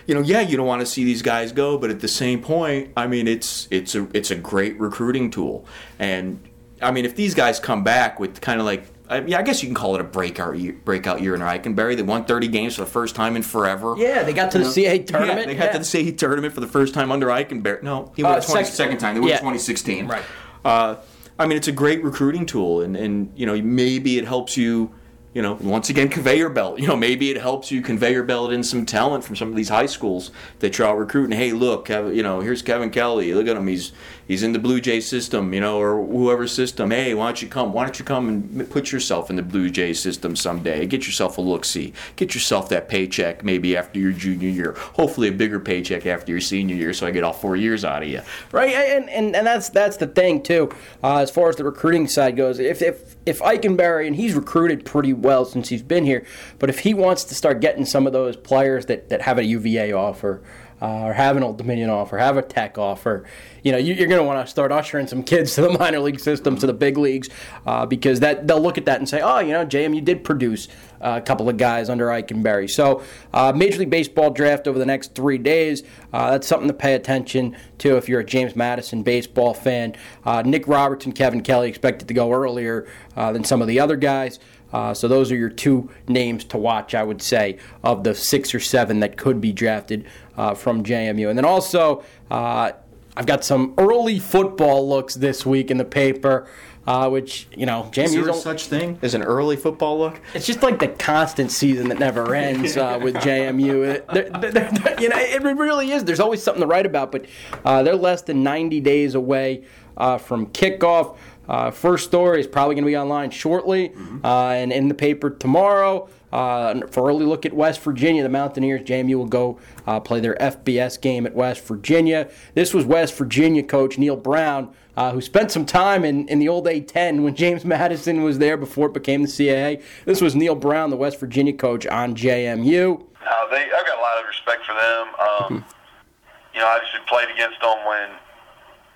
you know, yeah, you don't want to see these guys go, but at the same point, I mean, it's it's a it's a great recruiting tool, and I mean, if these guys come back with kind of like I, yeah, I guess you can call it a breakout year, breakout year in Ikenberry. They won 30 games for the first time in forever. Yeah, they got to the CAA tournament. Yeah, they got yeah. to the CAA tournament for the first time under Ikenberry. No, he won uh, 20, second, second time. They won yeah. 2016. Right. Uh, I mean, it's a great recruiting tool, and, and you know maybe it helps you you know, once again, conveyor belt. You know, maybe it helps you conveyor belt in some talent from some of these high schools that you're out recruiting. Hey, look, Kevin, you know, here's Kevin Kelly. Look at him. He's he's in the Blue Jay system, you know, or whoever system. Hey, why don't you come? Why don't you come and put yourself in the Blue Jay system someday? Get yourself a look see. Get yourself that paycheck maybe after your junior year. Hopefully, a bigger paycheck after your senior year, so I get all four years out of you. Right, and and, and that's that's the thing too. Uh, as far as the recruiting side goes, if if if Ikenberry and he's recruited pretty well since he's been here, but if he wants to start getting some of those players that that have a UVA offer uh, or have an Old Dominion offer, have a Tech offer, you know, you, are going to want to start ushering some kids to the minor league system, to the big leagues, uh, because that they'll look at that and say, oh, you know, JMU did produce uh, a couple of guys under Ikenberry. So, uh, Major League Baseball draft over the next three days. Uh, that's something to pay attention to if you're a James Madison baseball fan. Uh, Nick Robertson, Kevin Kelly expected to go earlier than some of the other guys. Uh, so those are your two names to watch, I would say, of the six or seven that could be drafted uh, from JMU. And then also, uh, I've got some early football looks this week in the paper. Uh, which you know, JMU is there such thing as an early football look? It's just like the constant season that never ends uh, with JMU. They're, they're, they're, you know, it really is. There's always something to write about, but uh, they're less than 90 days away uh, from kickoff. Uh, first story is probably going to be online shortly mm-hmm. uh, and in the paper tomorrow. Uh, for early look at West Virginia, the Mountaineers, JMU will go uh, play their FBS game at West Virginia. This was West Virginia coach Neal Brown, uh, who spent some time in, in the old A10 when James Madison was there before it became the CAA. This was Neal Brown, the West Virginia coach on JMU. Uh, they, I've got a lot of respect for them. Um, mm-hmm. You know, I actually played against them when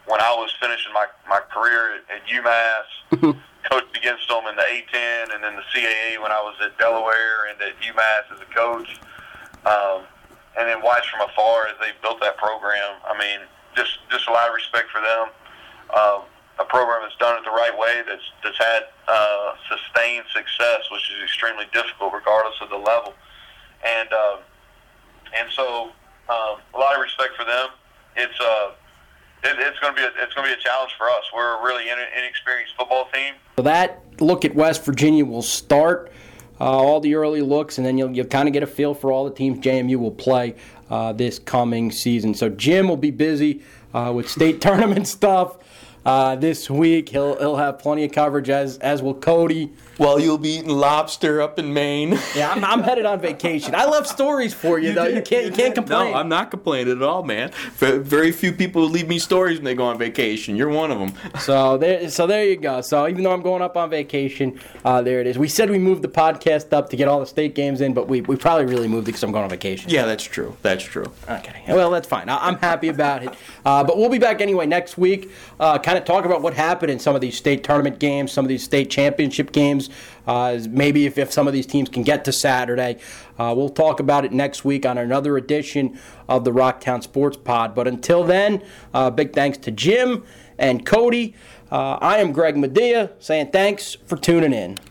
when I was finishing my, my career at, at UMass, coached against them in the A10 and then the CAA when I was at Delaware and at UMass as a coach. Um, and then watched from afar as they built that program. I mean, just just a lot of respect for them. Um, a program that's done it the right way, that's that's had uh, sustained success, which is extremely difficult regardless of the level. And uh, and so um, a lot of respect for them. It's uh, it, it's going to be a, it's going to be a challenge for us. We're a really inexperienced football team. So that look at West Virginia will start. Uh, all the early looks, and then you'll, you'll kind of get a feel for all the teams JMU will play uh, this coming season. So Jim will be busy uh, with state tournament stuff. uh, this week. He'll he'll have plenty of coverage as as will Cody. Well, you'll be eating lobster up in Maine. Yeah, I'm, I'm headed on vacation. I love stories for you, you though. Did, you can't you, can't complain. No, I'm not complaining at all, man. Very few people leave me stories when they go on vacation. You're one of them. So there, so there you go. So even though I'm going up on vacation, uh, there it is. We said we moved the podcast up to get all the state games in, but we, we probably really moved it because I'm going on vacation. Yeah, that's true. That's true. Okay. Well, that's fine. I, am happy about it. Uh, but we'll be back anyway next week. Uh, kind of talk about what happened in some of these state tournament games, some of these state championship games. Uh, maybe if, if some of these teams can get to Saturday. Uh, we'll talk about it next week on another edition of the Rocktown Sports Pod. But until then, uh, big thanks to Jim and Cody. Uh, I am Greg Madia saying thanks for tuning in.